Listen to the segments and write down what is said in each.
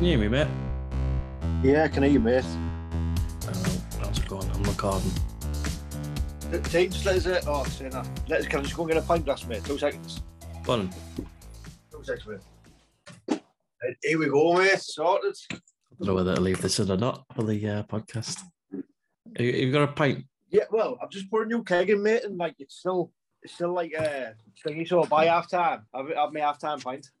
Can you hear me, mate? Yeah, I can hear you, mate. Oh, it going? I'm recording. Team, just let us. Uh, oh, saying that. Let us. Can I just go and get a pint glass, mate? Two seconds. On. Two seconds, mate. Here we go, mate. Sorted. Don't know whether to leave this in or not for the uh, podcast. You, you got a pint? Yeah, well, I've just put a new keg in, mate, and like it's still, it's still like uh, thingy. So by half time, I've, I've my half time pint.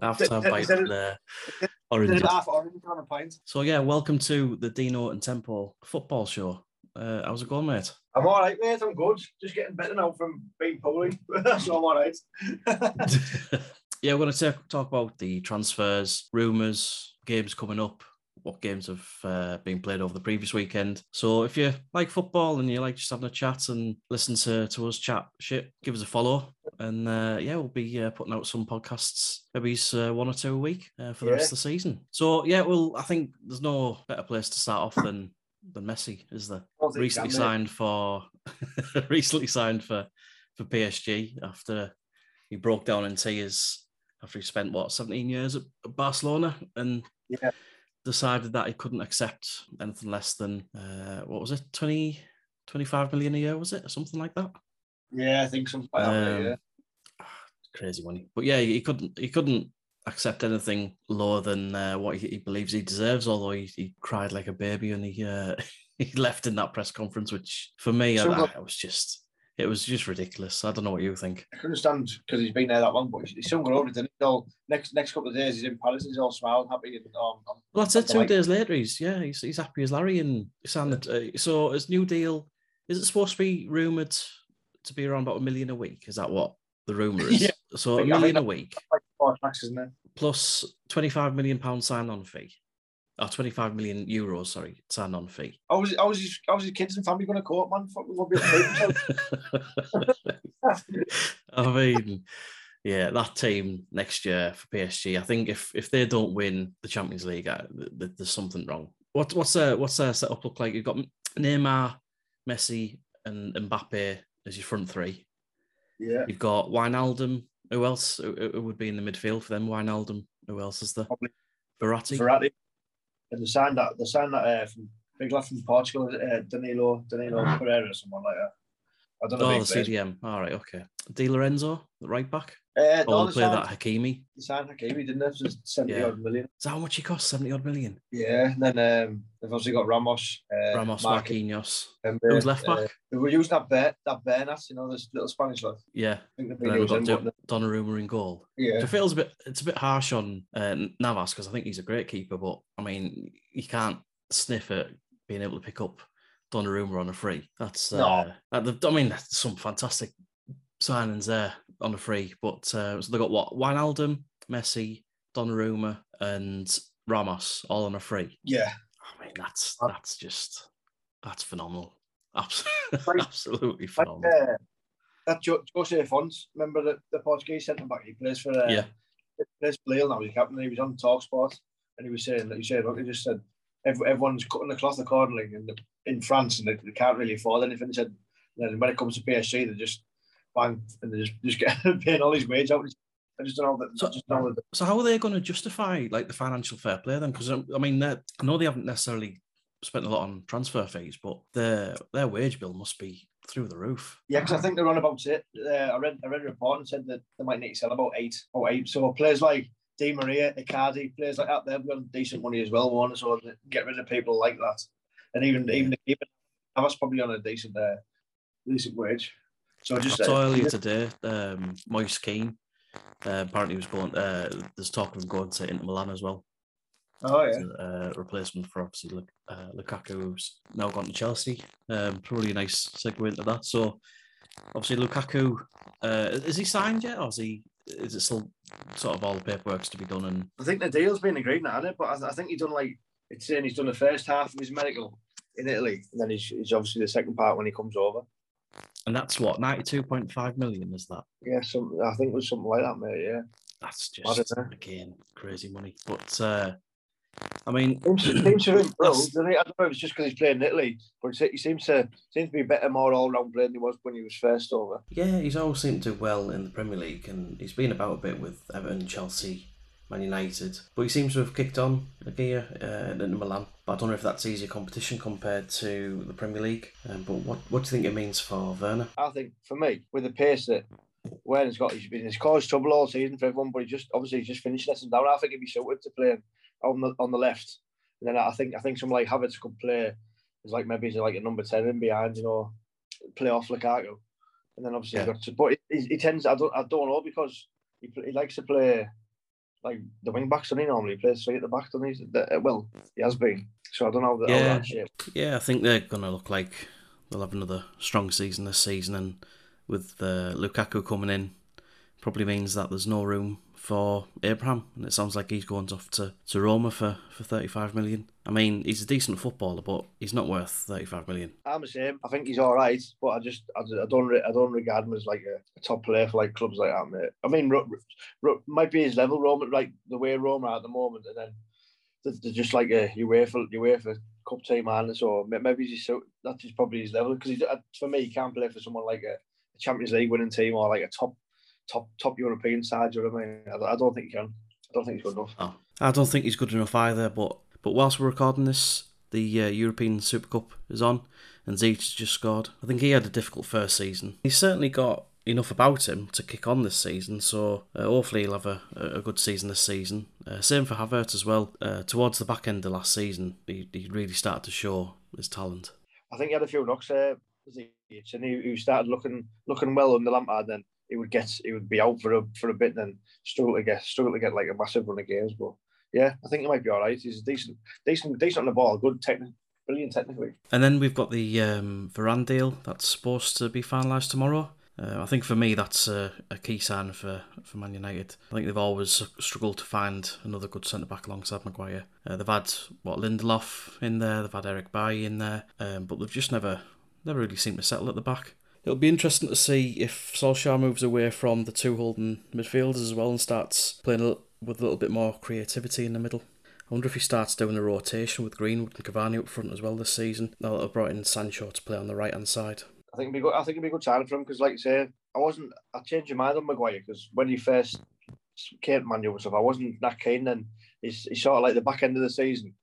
Half time pint there. Then Orange. half orange on a pint. So yeah, welcome to the Dino and Tempo football show. Uh, how's it going, mate? I'm all right, mate. I'm good. Just getting better now from being poorly, so I'm all right. yeah, we're going to talk about the transfers, rumours, games coming up, what games have uh, been played over the previous weekend. So if you like football and you like just having a chat and listen to, to us chat shit, give us a follow. And uh, yeah, we'll be uh, putting out some podcasts, maybe uh, one or two a week uh, for the rest of the season. So yeah, well, I think there's no better place to start off than than Messi, is there? Recently signed for recently signed for for PSG after he broke down in tears after he spent what 17 years at Barcelona and Yeah. decided that he couldn't accept anything less than uh, what was it 20 25 million a year was it or something like that Yeah, I think something like that. Um, yeah. crazy money but yeah he couldn't he couldn't accept anything lower than uh, what he, he believes he deserves although he, he cried like a baby and he uh, he left in that press conference which for me I, I, was just it was just ridiculous. I don't know what you think. I can understand because he's been there that long, but he's, soon got over it. He's all next next couple of days he's in Paris he's all smiling, happy. And, um, um, well that's it. two like- days later he's yeah he's, he's happy as larry and signed it uh, so his new deal. Is it supposed to be rumored to be around about a million a week? Is that what the rumor is? Yeah. so a think- I think million a week. like four tracks, isn't it? plus 25 million pound sign-on fee or 25 million euros sorry sign-on fee I was, I was his how was his kids and family going to court, man? Won't be. I mean, yeah, that team next year for PSG. I think if if they don't win the Champions League, uh, th- th- there's something wrong. What what's their what's their setup look like? You've got Neymar, Messi, and Mbappe as your front three. yeah, You've got Wijnaldum. Who else? Who, who would be in the midfield for them? Wijnaldum. Who else is there? Probably Verratti. Verratti. And they signed that they signed that uh, from big lad from Portugal, uh, Danilo Danilo Pereira or someone like that. I don't know. Oh, the. CDM. All right, okay. Di Lorenzo, the right back. Uh, no, play signed, that Hakimi. they signed Hakimi, didn't they? For seventy Yeah. odd million. Is that how much he cost? Seventy odd million. Yeah, and then um, they've obviously got Ramos, uh, Ramos, Marquinhos, Marquinhos. and, Who's uh, left back? Uh, they were using that Ber- that Bernat, you know, this little Spanish lad. Yeah, I think they've been we've using got but- Donnarumma in goal. yeah. Which feels a bit it's a bit harsh on uh, Navas because I think he's a great keeper, but I mean you can't sniff at being able to pick up Donnarumma on a free. That's No. uh, that- I mean that's some fantastic signings there on a free. But uh, so they got what Wijnaldum, Messi, Donnarumma, and Ramos all on a free. Yeah. I mean that's Uh, that's just that's phenomenal. Absolutely, Like- absolutely Like, phenomenal. uh, that jo- Jose Fonte, remember the, the Portuguese centre back? He plays for uh, Yeah. he plays for Lille now. He's captain. He was on Talksport, and he was saying that he said, look, he just said ev- everyone's cutting the cloth accordingly in the, in France, and they, they can't really afford anything. He said, then when it comes to PSG, they just bang and they just just get paying all his wage out. I just don't know that. So- just don't know that So how are they going to justify like the financial fair play then? Because I mean, I know they haven't necessarily spent a lot on transfer fees, but their their wage bill must be through the roof. Yeah, because I think they're on about it. Uh, I read I read a report and said that they might need to sell about eight or eight. So players like Di Maria, Icardi, players like that, they've got decent money as well. One, so get rid of people like that, and even even keeper, Navas probably on a decent uh, decent wage. So I just saw earlier today, um, Moise Kean uh, apparently was going. Uh, there's talk of him going to Inter Milan as well. oh yeah, a uh, replacement for obviously uh, Lukaku, who's now gone to Chelsea. Um, probably a nice segue into that. So obviously Lukaku, uh, is he signed yet, or is he? Is it still sort of all the paperwork's to be done? And I think the deal's been agreed now, hasn't it? But I, I think he's done like it's saying he's done the first half of his medical in Italy, and then he's, he's obviously the second part when he comes over. And that's what ninety two point five million is that? Yeah, some I think it was something like that, mate. Yeah. That's just again crazy money. But uh, I mean, Seems, seems to have improved, he? I don't know if it's just because he's playing in Italy, but he seems to seems to be a better, more all round player than he was when he was first over. Yeah, he's always seemed to do well in the Premier League, and he's been about a bit with Everton, Chelsea, Man United. But he seems to have kicked on a gear uh, in Milan. But I don't know if that's easier competition compared to the Premier League. Um, but what what do you think it means for Werner? I think for me, with the pace that Werner's got, he's been he's caused trouble all season for everyone, but he just obviously he's just finished letting down. I think he'd be suited to play on the on the left. And then I think I think someone like Havertz could play as like maybe he's like a number ten in behind, you know, play off Lukaku. And then obviously, Yeah. got to, but he, he tends I don't I don't know because he, he likes to play like the wing backs, doesn't he? Normally plays straight at the back, doesn't he? The- uh, Well, he has been. So I don't know how, Yeah. that shape. Yeah, I think they're going to look like they'll have another strong season this season, and with uh, Lukaku coming in, probably means that there's no room for Abraham, and it sounds like he's going off to, to Roma for, for 35 million. I mean, he's a decent footballer, but he's not worth 35 million. I'm the same. I think he's all right, but I just I, I don't I don't regard him as like a, a top player for like clubs like that, mate. I mean, Ro- Ro- might be his level, Roma, like the way Roma are at the moment, and then they're, just like a UEFA UEFA Cup team. So ma- maybe he's so that's just probably his level because uh, for me, he can't play for someone like a Champions League winning team or like a top top top European side. You know what I mean? I, I don't think he can. I don't think he's good enough. Oh, I don't think he's good enough either, but, but whilst we're recording this, the uh, European Super Cup is on, and Ziyech's just scored. I think he had a difficult first season. He's certainly got enough about him to kick on this season, so uh, hopefully he'll have a, a good season this season. Uh, same for Havertz as well. Uh, towards the back end of last season, he, he really started to show his talent. I think he had a few knocks there, was he? and he, he started looking looking well under Lampard. Then he would get he would be out for a for a bit, and then struggle to get struggle to get like a massive run of games. But yeah, I think he might be all right. He's decent, decent, decent on the ball. Good technique, brilliant technically. And then we've got the um, Varane deal that's supposed to be finalised tomorrow. Uh, I think for me that's a, a key sign for, for Man United. I think they've always struggled to find another good centre back alongside Maguire. Uh, they've had what Lindelof in there, they've had Eric Bailly in there, um, but they've just never never really seemed to settle at the back. It'll be interesting to see if Solskjaer moves away from the two holding midfielders as well and starts playing a with a little bit more creativity in the middle. I wonder if he starts doing a rotation with Greenwood and Cavani up front as well this season. Now that I've brought in Sancho to play on the right hand side. I think it'd be good. I think it'd be a good signing for him because, like I say, I wasn't. I changed my mind on Maguire because when he first came to Man and stuff, I wasn't that keen. Then he's, he's sort of like the back end of the season.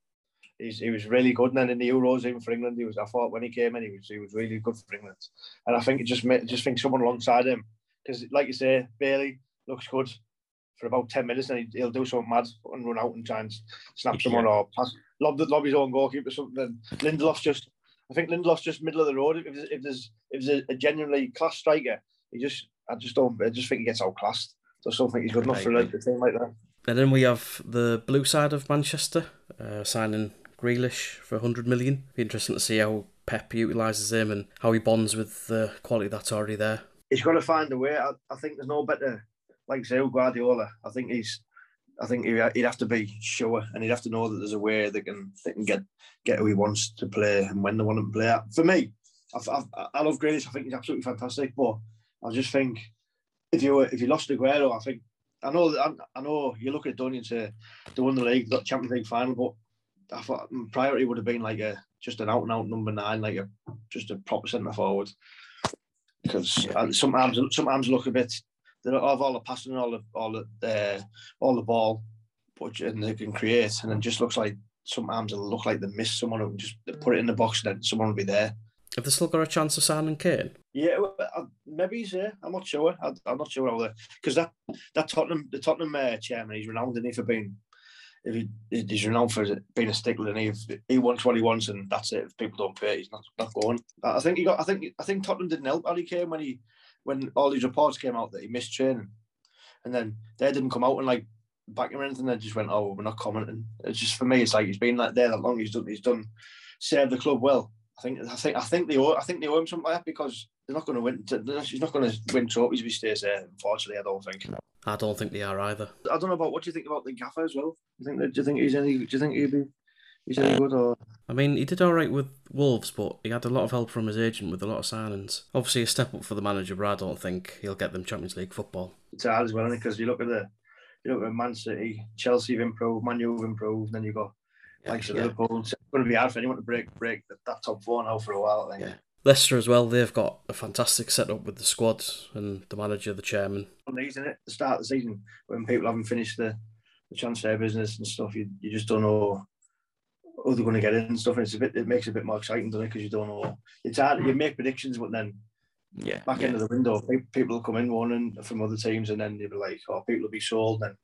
He's, he was really good, and then in the Euros, even for England, he was. I thought when he came in, he was he was really good for England. And I think it just made, just think someone alongside him because, like you say, Bailly looks good for about ten minutes, and he, he'll do something mad and run out and try and snap someone or pass, lob, the, lob his own goalkeeper or something. Lindelof's just I think Lindelof's just middle of the road. If there's if there's, if there's a, genuinely class striker, he just I just don't I just think he gets outclassed. So I don't think he's good enough for a team like that. And then we have the blue side of Manchester uh, signing Grealish for 100 million. Be interesting to see how Pep utilises him and how he bonds with the quality that's already there. He's got to find a way. I, I think there's no better like say Guardiola. I think he's I think he, he'd have to be sure and he'd have to know that there's a way they can they can get get who he wants to play and when they want him to play. For me, I, I, I love Grealish. I think he's absolutely fantastic. But I just think if you if you lost Aguero, I think I know I, I know you look at Donny and say they won the league, got Champions League final, but I thought priority would have been like a just an out and out number nine, like a just a proper centre forward. Because sometimes sometimes look a bit they don't have all the passing and all the all the uh, all the ball, but and they can create, and it just looks like sometimes it'll look like they miss someone and just put it in the box, and then someone will be there. Have they still got a chance of signing Kane? Yeah, well, maybe he's there. I'm not sure. I, I'm not sure how they because that that Tottenham the Tottenham uh, chairman he's renowned isn't he, for being if he he's renowned for being a stickler and he, if he wants what he wants and that's it. If people don't pay, he's not not going. I I think he got. I think I think Tottenham didn't help Harry Kane when he when all these reports came out that he missed training, and then they didn't come out and like back him or anything. They just went, "Oh, we're not commenting." It's just for me. It's like he's been like there that long. He's done. He's done. Served the club well. I think. I think. I think they owe. I think they owe him something like that because they're not going to win. they're- He's not going to win trophies if he stays there. Unfortunately, I don't think. I don't think they are either. I don't know about what do you think about the gaffer as well. Do you think that? Do you think he's any? Do you think he'd be? He's any uh, good or? I mean, he did all right with Wolves, but he had a lot of help from his agent with a lot of signings. Obviously, a step up for the manager, but I don't think he'll get them Champions League football. It's hard as well, because you look at the, you look at Man City, Chelsea have improved, Man U have improved, then you got Yeah, like yeah. Liverpool, it's going to be hard for anyone to break break that top four now for a while. I think. Yeah. Leicester as well, they've got a fantastic setup with the squad and the manager, the chairman. Isn't it? The start of the season, when people haven't finished the, the transfer business and stuff, you, you just don't know who they're going to get in and stuff. And it's a bit, it makes it a bit more exciting, doesn't it? Because you don't know. It's hard. You make predictions, but then yeah, back yeah. into the window, people will come in one and from other teams, and then you'll be like, oh, people will be sold. And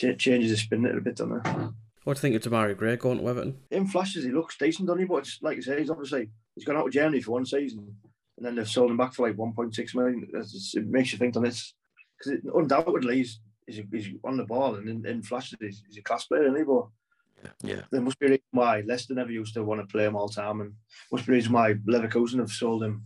it changes the spin it a bit, doesn't it? What do you think of Demarai Gray going to Everton? In flashes, he looks decent, doesn't he? But it's, like I say, he's obviously he's gone out of Germany for one season, and then they've sold him back for like 1.6 million. It's, it makes you think on this because undoubtedly he's, he's, he's on the ball and in, in flashes he's, he's a class player, isn't he? But yeah. There must be a reason why Leicester never used to want to play him all the time, and must be a reason why Leverkusen have sold him,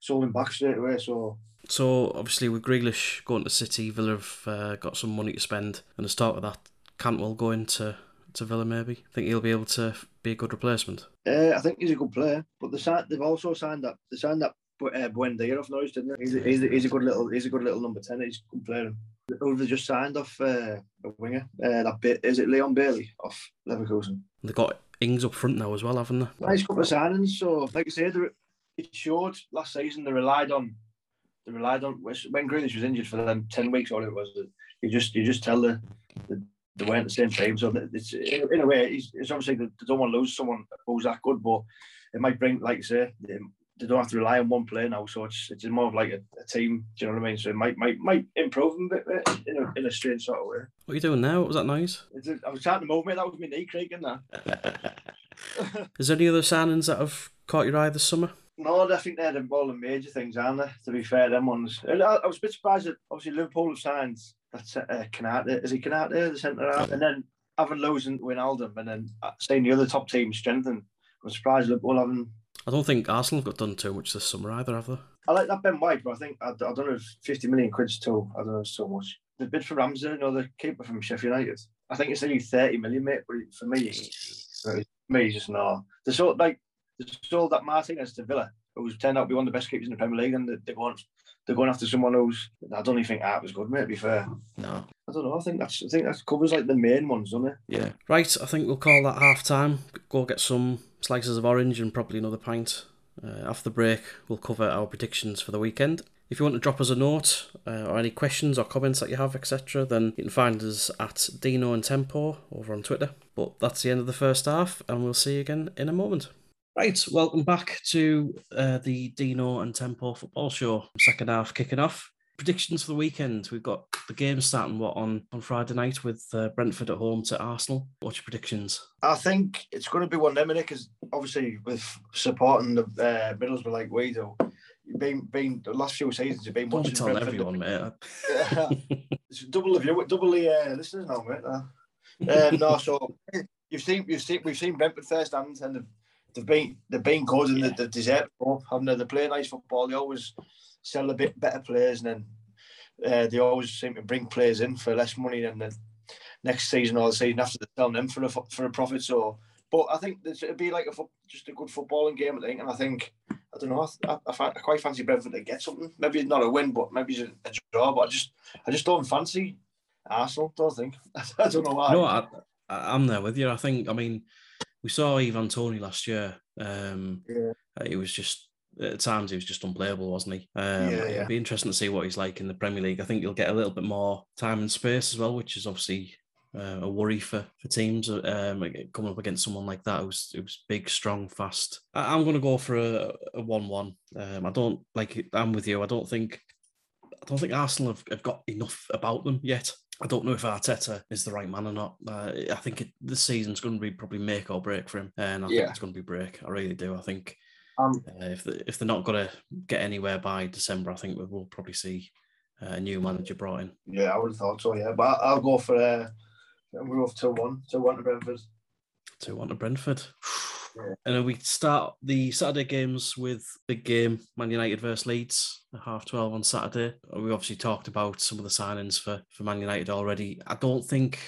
sold him back straight away. So. So obviously with Grealish going to City, Villa have uh, got some money to spend, and the start of that, Cantwell going to to Villa maybe. Think he'll be able to be a good replacement. Uh, I think he's a good player, but the they've also signed up. they signed up uh, Buendia off Norwich, didn't they? He's a, he's, a, he's a good little he's a good little number ten. He's a good player. Who they just signed off uh, a winger? Uh, that bit is it Leon Bailey off Leverkusen? They've got Ings up front now as well, haven't they? Nice couple of signings. So, like I said, it showed last season they relied on they relied on when Grealish was injured for them ten weeks or it was. You just you just tell the, the they weren't the same team. So it's in a way, it's, it's obviously they don't want to lose someone who's that good, but it might bring, like you say, they don't have to rely on one player now, so it's it's more of like a, a, team. Do you know what I mean? So it might might might improve them a bit, in a in a strange sort of way. What are you doing now? What was that noise? I was trying to move, mate. That was my knee creaking. That. Is there any other signings that have caught your eye this summer? No, I think they're the, all the major things, aren't they? To be fair, them ones. I, I was a bit surprised that obviously Liverpool have signed that's uh, Konaté. Is he Konaté, the centre half? And then having losing Wijnaldum and then uh, seeing the other top teams strengthen. I'm surprised Liverpool haven't I don't think Arsenal have got done too much this summer either, have they? I like that Ben White, but I think I, I don't know if 50 million quid's too. I don't know so much. The bid for Ramsey, you know, the keeper from Sheffield United. I think it's only 30 million, mate. But for me, for me, just no. They sold like they sold that Martinez to Villa, who's turned out to be one of the best keepers in the Premier League, and they're going they're going after someone who's. I don't even think Art was good, mate. To be fair, no. I don't know. I think that's I think that covers like the main ones, doesn't it? Yeah. Right. I think we'll call that half time. Go get some slices of orange and probably another pint. Uh, after the break, we'll cover our predictions for the weekend. If you want to drop us a note uh, or any questions or comments that you have, etc., then you can find us at Dino and Tempo over on Twitter. But that's the end of the first half, and we'll see you again in a moment. Right, welcome back to uh, the Dino and Tempo football show. Second half kicking off predictions for the weekend. We've got the game starting what on on Friday night with uh, Brentford at home to Arsenal. What's your predictions? I think it's going to be one them, because obviously with supporting the uh, Middlesbrough like we do, been been the last few seasons you've been Don't watching. Telling everyone, mate. it's double of you, double the uh, listeners now, mate. Uh, no, so you've seen you've seen we've seen Brentford first hand and they've, they've been they've been good and yeah. they, they deserve haven't they? They play nice football. They always sell a bit better players, and then uh, they always seem to bring players in for less money than the next season or the season after they sell them for a for a profit. So, but I think it'd be like a just a good footballing game, I think, and I think. I don't know. I, I, I quite fancy Brentford to get something. Maybe not a win, but maybe a, a draw. But I just, I just don't fancy Arsenal. Don't think. I don't know why. No, I, I'm there with you. I think. I mean, we saw Ivan Toney last year. Um, yeah. It was just at times he was just unplayable, wasn't he? Um, yeah, yeah. It'd be interesting to see what he's like in the Premier League. I think you'll get a little bit more time and space as well, which is obviously uh, a worry for, for teams um, coming up against someone like that who's, who's big, strong, fast. I, am going to go for a, a one-one. Um, I don't like. I'm with you. I don't think. I don't think Arsenal have, have got enough about them yet. I don't know if Arteta is the right man or not. Uh, I think it, this season's going to be probably make or break for him, and I yeah. think it's going to be break. I really do. I think um, uh, if they, if they're not going to get anywhere by December, I think we will probably see a new manager brought in. Yeah, I would have thought so. Yeah, but I'll go for uh, we're off two one, two one to Brentford. Two one to Brentford. Yeah. And then we start the Saturday games with big game Man United versus Leeds at half twelve on Saturday. We obviously talked about some of the signings for for Man United already. I don't think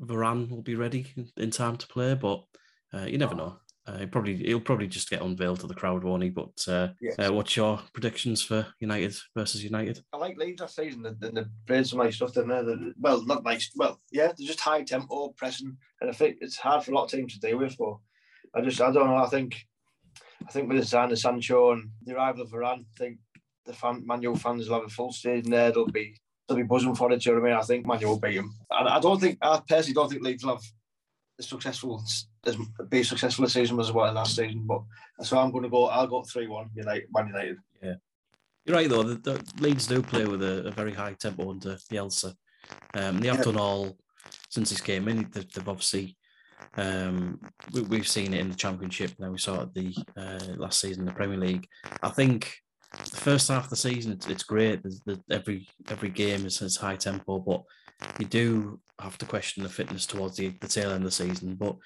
Varane will be ready in time to play, but uh, you never know. Uh, he probably he'll probably just get unveiled to the crowd, won't he? But uh, Yes. uh, what's your predictions for United versus United? I like Leeds last season. They, they, they played some nice stuff, didn't they? They- Well, not nice. Well, yeah, they're just high tempo pressing, and I think it's hard for a lot of teams to deal with. But I just, I don't know. I think, I think with the sign of Sancho and the arrival of Varane, I think the fan, Manuel fans will have a full stadium there. They'll be, they'll be buzzing for it. Do you know what I mean? I think Manuel will beat them. And I don't think, I personally don't think Leeds will have a successful, as be successful a season as well last season. But so I'm going to go. I'll go three one United, Man United. Yeah, you're right though. The, the Leeds do play with a, a very high tempo under Bielsa. Um, they have Yeah. done all since he's came in. They've, they've obviously um, we, we've seen it in the Championship. Now we saw it at the uh, last season in the Premier League. I think the first half of the season it's, it's great. There's, there's every every game is, is high tempo, but you do have to question the fitness towards the, the tail end of the season. But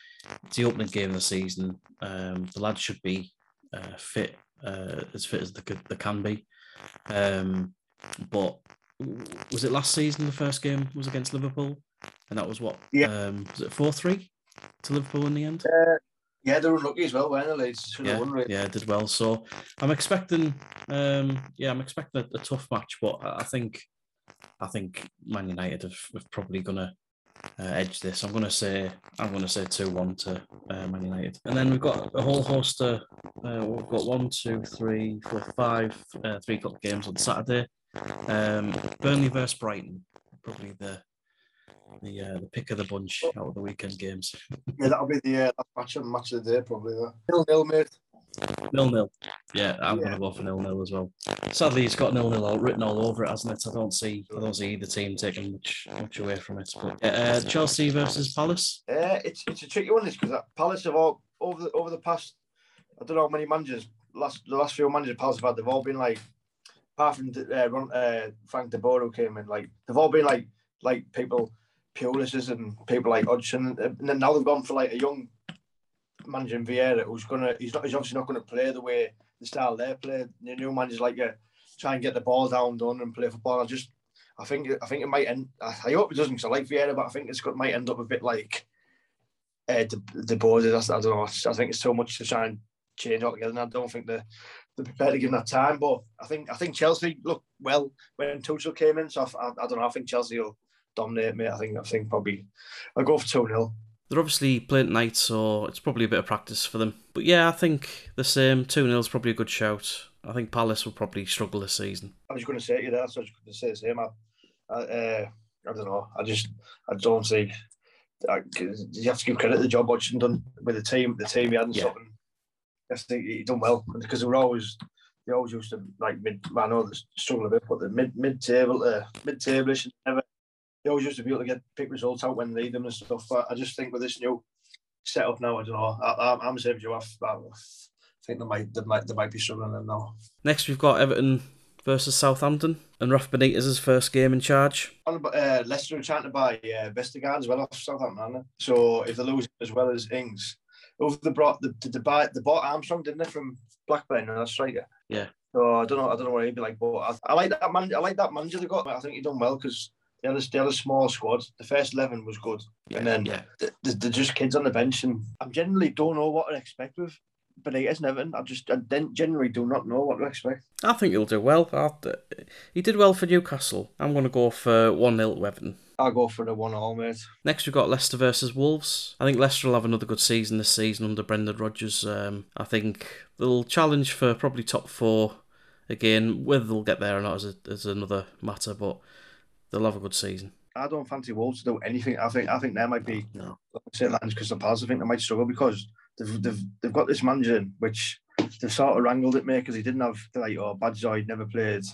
it's the opening game of the season. Um, the lads should be uh, fit, uh, as fit as they, could, they can be. Um, but was it last season the first game was against Liverpool? And that was what? Yeah. Um, was it 4 3 to Liverpool in the end? Yeah, they were unlucky as well, weren't they? Leeds Yeah, won. Really. yeah, did well. So I'm expecting, um, yeah, I'm expecting a, a tough match, but I think, I think Man United have, have probably gonna uh, edge this. I'm gonna say, I'm gonna say two one to uh, Man United, and then we've got a whole host of, uh, we've got one, two, three, four, five, uh, three o'clock games on Saturday. Um, Burnley versus Brighton, probably the the uh, the pick of the bunch out of the weekend games. Yeah, that'll be the uh, last match of match of the day, probably. That. Nil nil, mate. Nil nil. Yeah, I'm Yeah. gonna go for nil nil as well. Sadly, it's got nil nil written all over it, hasn't it? I don't see, I don't see either team taking much much away from it. But yeah, uh, Chelsea versus Palace. Yeah, it's it's a tricky one, this because Palace have all over the over the past. I don't know how many managers last the last few managers Palace have had. They've all been like, apart from uh, uh, Frank De Boer who came in, like they've all been like like people, Pulis's and people like Hodgson, and then now they've gone for like a young manager in Vieira who's gonna he's not he's obviously not gonna play the way the style they play. The new managers like uh, try and get the ball down done and play football. I just I think I think it might end. I I hope it doesn't because I like Vieira, but I think it's got might end up a bit like uh, the the board. is. I don't know. I think it's so much to try and change altogether, and I don't think they're they're prepared to give that time. But I think I think Chelsea look well when Tuchel came in. So I, I, I don't know. I think Chelsea will dominate, mate. I think I think probably I'll go for two 0 They're obviously playing tonight, so it's probably a bit of practice for them. But yeah, I think the same. 2 0 is probably a good shout. I think Palace will probably struggle this season. I was going to say to you that. So I was going to say the same. I, I, uh, I don't know. I just I don't see. I, you have to give credit to the job Hodgson done with the team. The team he had and Yeah. something. I think he done well because they were always they always used to like mid. I know they struggle a bit, but the mid mid table, uh, mid tablish, and never. They always used to be able to get pick results out when they need them and stuff. But I just think with this new setup now, I don't know. I, I, I'm the same as you. I, I think they might they might they might be struggling them now. Next, we've got Everton versus Southampton, and Rafa Benitez's first game in charge. On uh, Leicester are trying to buy uh, Vestergaard as well off Southampton, aren't they? So if they lose as well as Ings, over the brought the the, the, buy, the bought Armstrong didn't they from Blackburn and that striker. Yeah. So I don't know. I don't know what he'd be like, but I, I like that man. I like that manager they got. I think he done well because they had a, they had a small squad. The first eleven was good, and then yeah, th- th- they're just kids on the bench, and I generally don't know what to expect with Benitez and Everton. I just I then generally do not know what to expect. I think he'll do well. I- He did well for Newcastle. I'm going to go for 1 0 to Everton. I'll go for the one all, mate. Next, we've got Leicester versus Wolves. I think Leicester will have another good season this season under Brendan Rodgers. Um, I think they'll challenge for probably top four again. Whether they'll get there or not is, a, is another matter, but they'll have a good season. I don't fancy Wolves to do anything. I think I think they might be No. St. Crystal Palace. I think they might struggle because they've they've, they've got this manager in which they've sort of wrangled it, mate, because he didn't have like oh Badzai he'd never played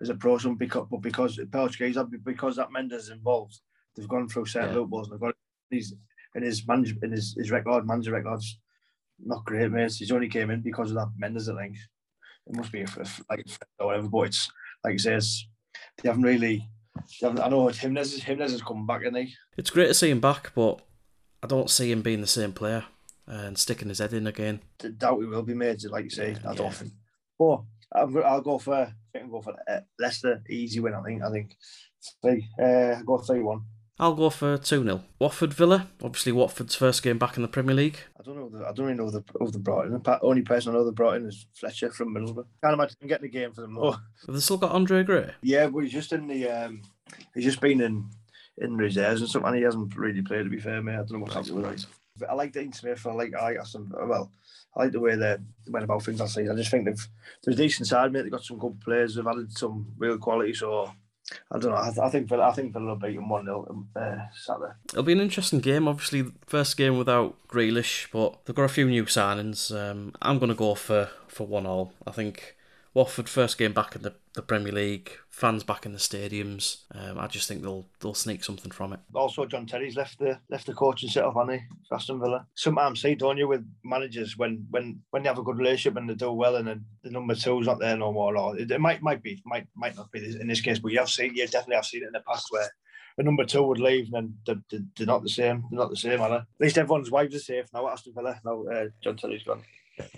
as a pro, some because but because Portuguese because that Mendes is involved, they've gone through certain Yeah. loopholes and they've got he's in his manager in his, his record manager records not great, mate. He's only came in because of that Mendes, I think. It must be a, a, like or whatever, but it's like he says, they haven't really. I know Jimenez, Jimenez has come back, and he It's great to see him back, but I don't see him being the same player and sticking his head in again. d- doubt he will be made, like you say. I don't think. But I'm, go- I'll go for. I think I'll go for uh, Leicester easy win. I think. I think three. Uh, I'll go three one. I'll go for 2 0. Watford Villa. Obviously, Watford's first game back in the Premier League. I don't know. I don't even know who the, who the brought in. The only person I know they brought in is Fletcher from Middlesbrough. Can't imagine getting a game for them though. Have they still got Andre Gray? Yeah, but he's just in the. Um, he's just been in in reserves and something. He hasn't really played. To be fair, mate, I don't know what's happening with him. I like Dean Smith. I like I got some. Well, I like the way they went about things last season. I just think they've there's a decent side, mate. They've got some good players. They've added some real quality. So I don't know. I, th- I think I think Villa beat them one 0 uh, Saturday. It'll be an interesting game. Obviously, first game without Grealish, but they've got a few new signings. Um, I'm going to go for for one all. I think Watford first game back in the, the Premier League, fans back in the stadiums. Um, I just think they'll they'll sneak something from it. Also, John Terry's left the left the coaching set up, hasn't he? For Aston Villa. Sometimes see, don't you, with managers when when when they have a good relationship and they do well, and then the number two's not there no more. Or it, it might might be might might not be in this case, but you have seen you definitely have seen it in the past where the number two would leave, and then they're, they're, not the same. They're not the same, are they? At least everyone's wives are safe now at Aston Villa. Now uh, John Terry's gone.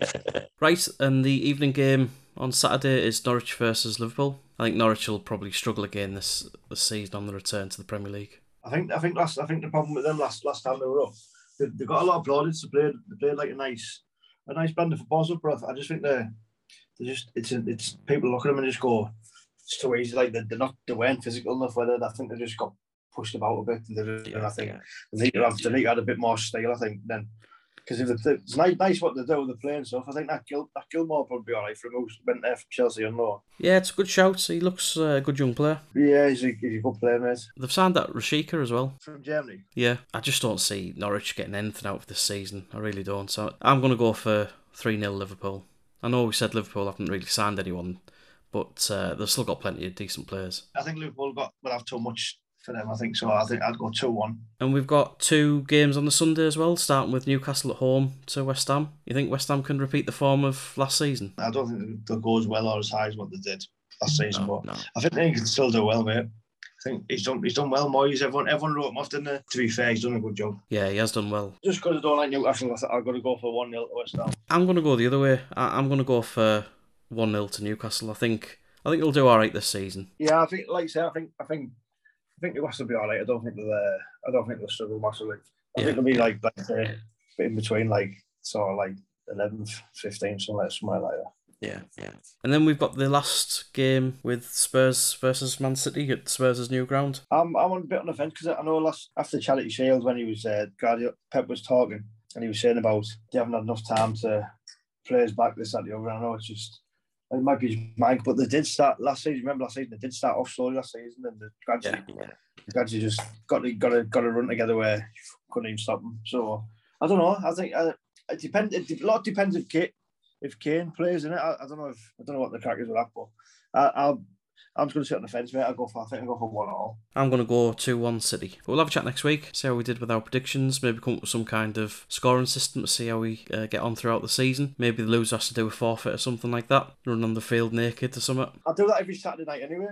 right, and the evening game on Saturday is Norwich versus Liverpool. I think Norwich will probably struggle again this, this season on the return to the Premier League. I think I think last I think the problem with them last last time they were up, they, they got a lot of plaudits. They played they played like a nice a nice band of football up. But I just think they they just it's it's people look at them and just go it's too easy. Like they're, they're not they weren't physical enough. Whether I think they just got pushed about a bit. And, yeah, and I think yeah. they need to have they need to add a bit more style. I think then because if it's nice, nice what they do with the playing stuff, I think that Gil, that Gilmour would be all right for him. Who's went there from Chelsea on loan. Yeah, it's a good shout. He looks uh, a good young player. Yeah, he's a, he's a good player, mate. They've signed that Rashica as well from Germany. Yeah, I just don't see Norwich getting anything out of this season. I really don't. So I'm going to go for three 0 Liverpool. I know we said Liverpool haven't really signed anyone, but uh, they've still got plenty of decent players. I think Liverpool got will have too much for them. I think so. I think I'd go two one. And we've got two games on the Sunday as well, starting with Newcastle at home to West Ham. You think West Ham can repeat the form of last season? I don't think they'll go as well or as high as what they did last season, no, but no. I think they can still do well, mate. I think he's done he's done well. Moyes, everyone everyone wrote him off, didn't they? To be fair, he's done a good job. Yeah, he has done well. Just because I don't like Newcastle, I've got to go for one 0 to West Ham. I'm going to go the other way. I, am going to go for one 0 to Newcastle. I think I think they'll do all right this season. Yeah, I think like I say, I think I think I think West will be all right. I don't think they'll. Uh, I don't think they'll struggle massively. I yeah. think they'll be like like uh, in between like sort of like 11th, 15th, something like, something like that. Yeah, yeah. And then we've got the last game with Spurs versus Man City at Spurs' new ground. I'm I'm a bit on the fence because I know last after Charity Shield when he was uh, Guardiola, Pep was talking and he was saying about they haven't had enough time to players back this at the other. I know it's just it might be his mind, but they did start last season. Remember last season they did start off slowly last season, and they gradually, yeah, yeah. gradually just got to, got to, got to run together where you couldn't even stop them. So I don't know. I think uh, it depends. It, a lot depends if Kane, if Kane plays in it. I, I, don't know if I don't know what the crack is with that, but I, I'll I'm just going to sit on the fence, mate. I'll go for, I think I'll go for one all. I'm going to go 2 1 City. But we'll have a chat next week, see how we did with our predictions, maybe come up with some kind of scoring system to see how we uh, get on throughout the season. Maybe the loser has to do a forfeit or something like that, run on the field naked or something. I'll do that every Saturday night anyway.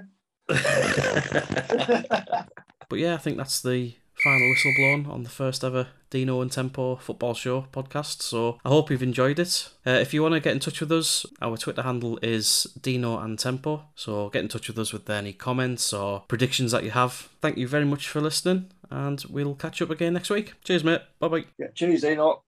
but yeah, I think that's the final whistle blown on the first ever Dino and Tempo football show podcast. So I hope you've enjoyed it. Uh, if you want to get in touch with us, our Twitter handle is Dino and Tempo. So get in touch with us with any comments or predictions that you have. Thank you very much for listening, and we'll catch up again next week. Cheers, mate. Bye bye. Yeah, cheers, Dino.